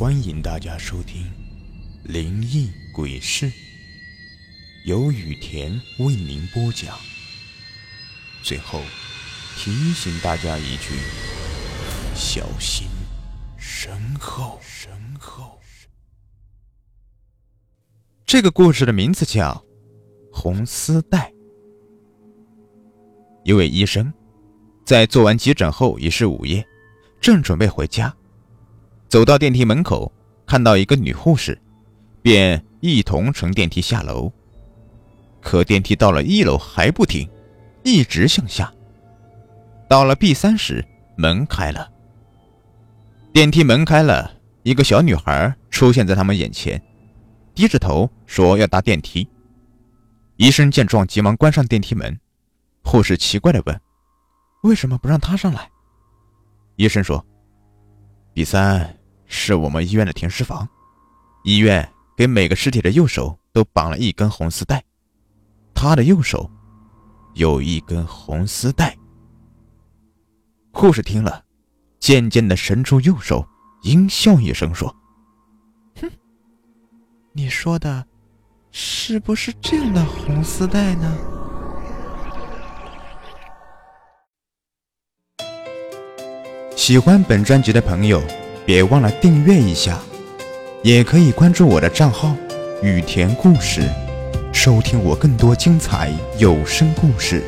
欢迎大家收听《灵异鬼事》，由雨田为您播讲。最后提醒大家一句：小心身后。身后。这个故事的名字叫《红丝带》。一位医生在做完急诊后已是午夜，正准备回家。走到电梯门口，看到一个女护士，便一同乘电梯下楼。可电梯到了一楼还不停，一直向下。到了 B 三时，门开了。电梯门开了，一个小女孩出现在他们眼前，低着头说要搭电梯。医生见状，急忙关上电梯门。护士奇怪地问：“为什么不让她上来？”医生说：“B 三。”是我们医院的停尸房，医院给每个尸体的右手都绑了一根红丝带，他的右手有一根红丝带。护士听了，渐渐的伸出右手，阴笑一声说：“哼，你说的，是不是这样的红丝带呢？”喜欢本专辑的朋友。别忘了订阅一下，也可以关注我的账号“雨田故事”，收听我更多精彩有声故事。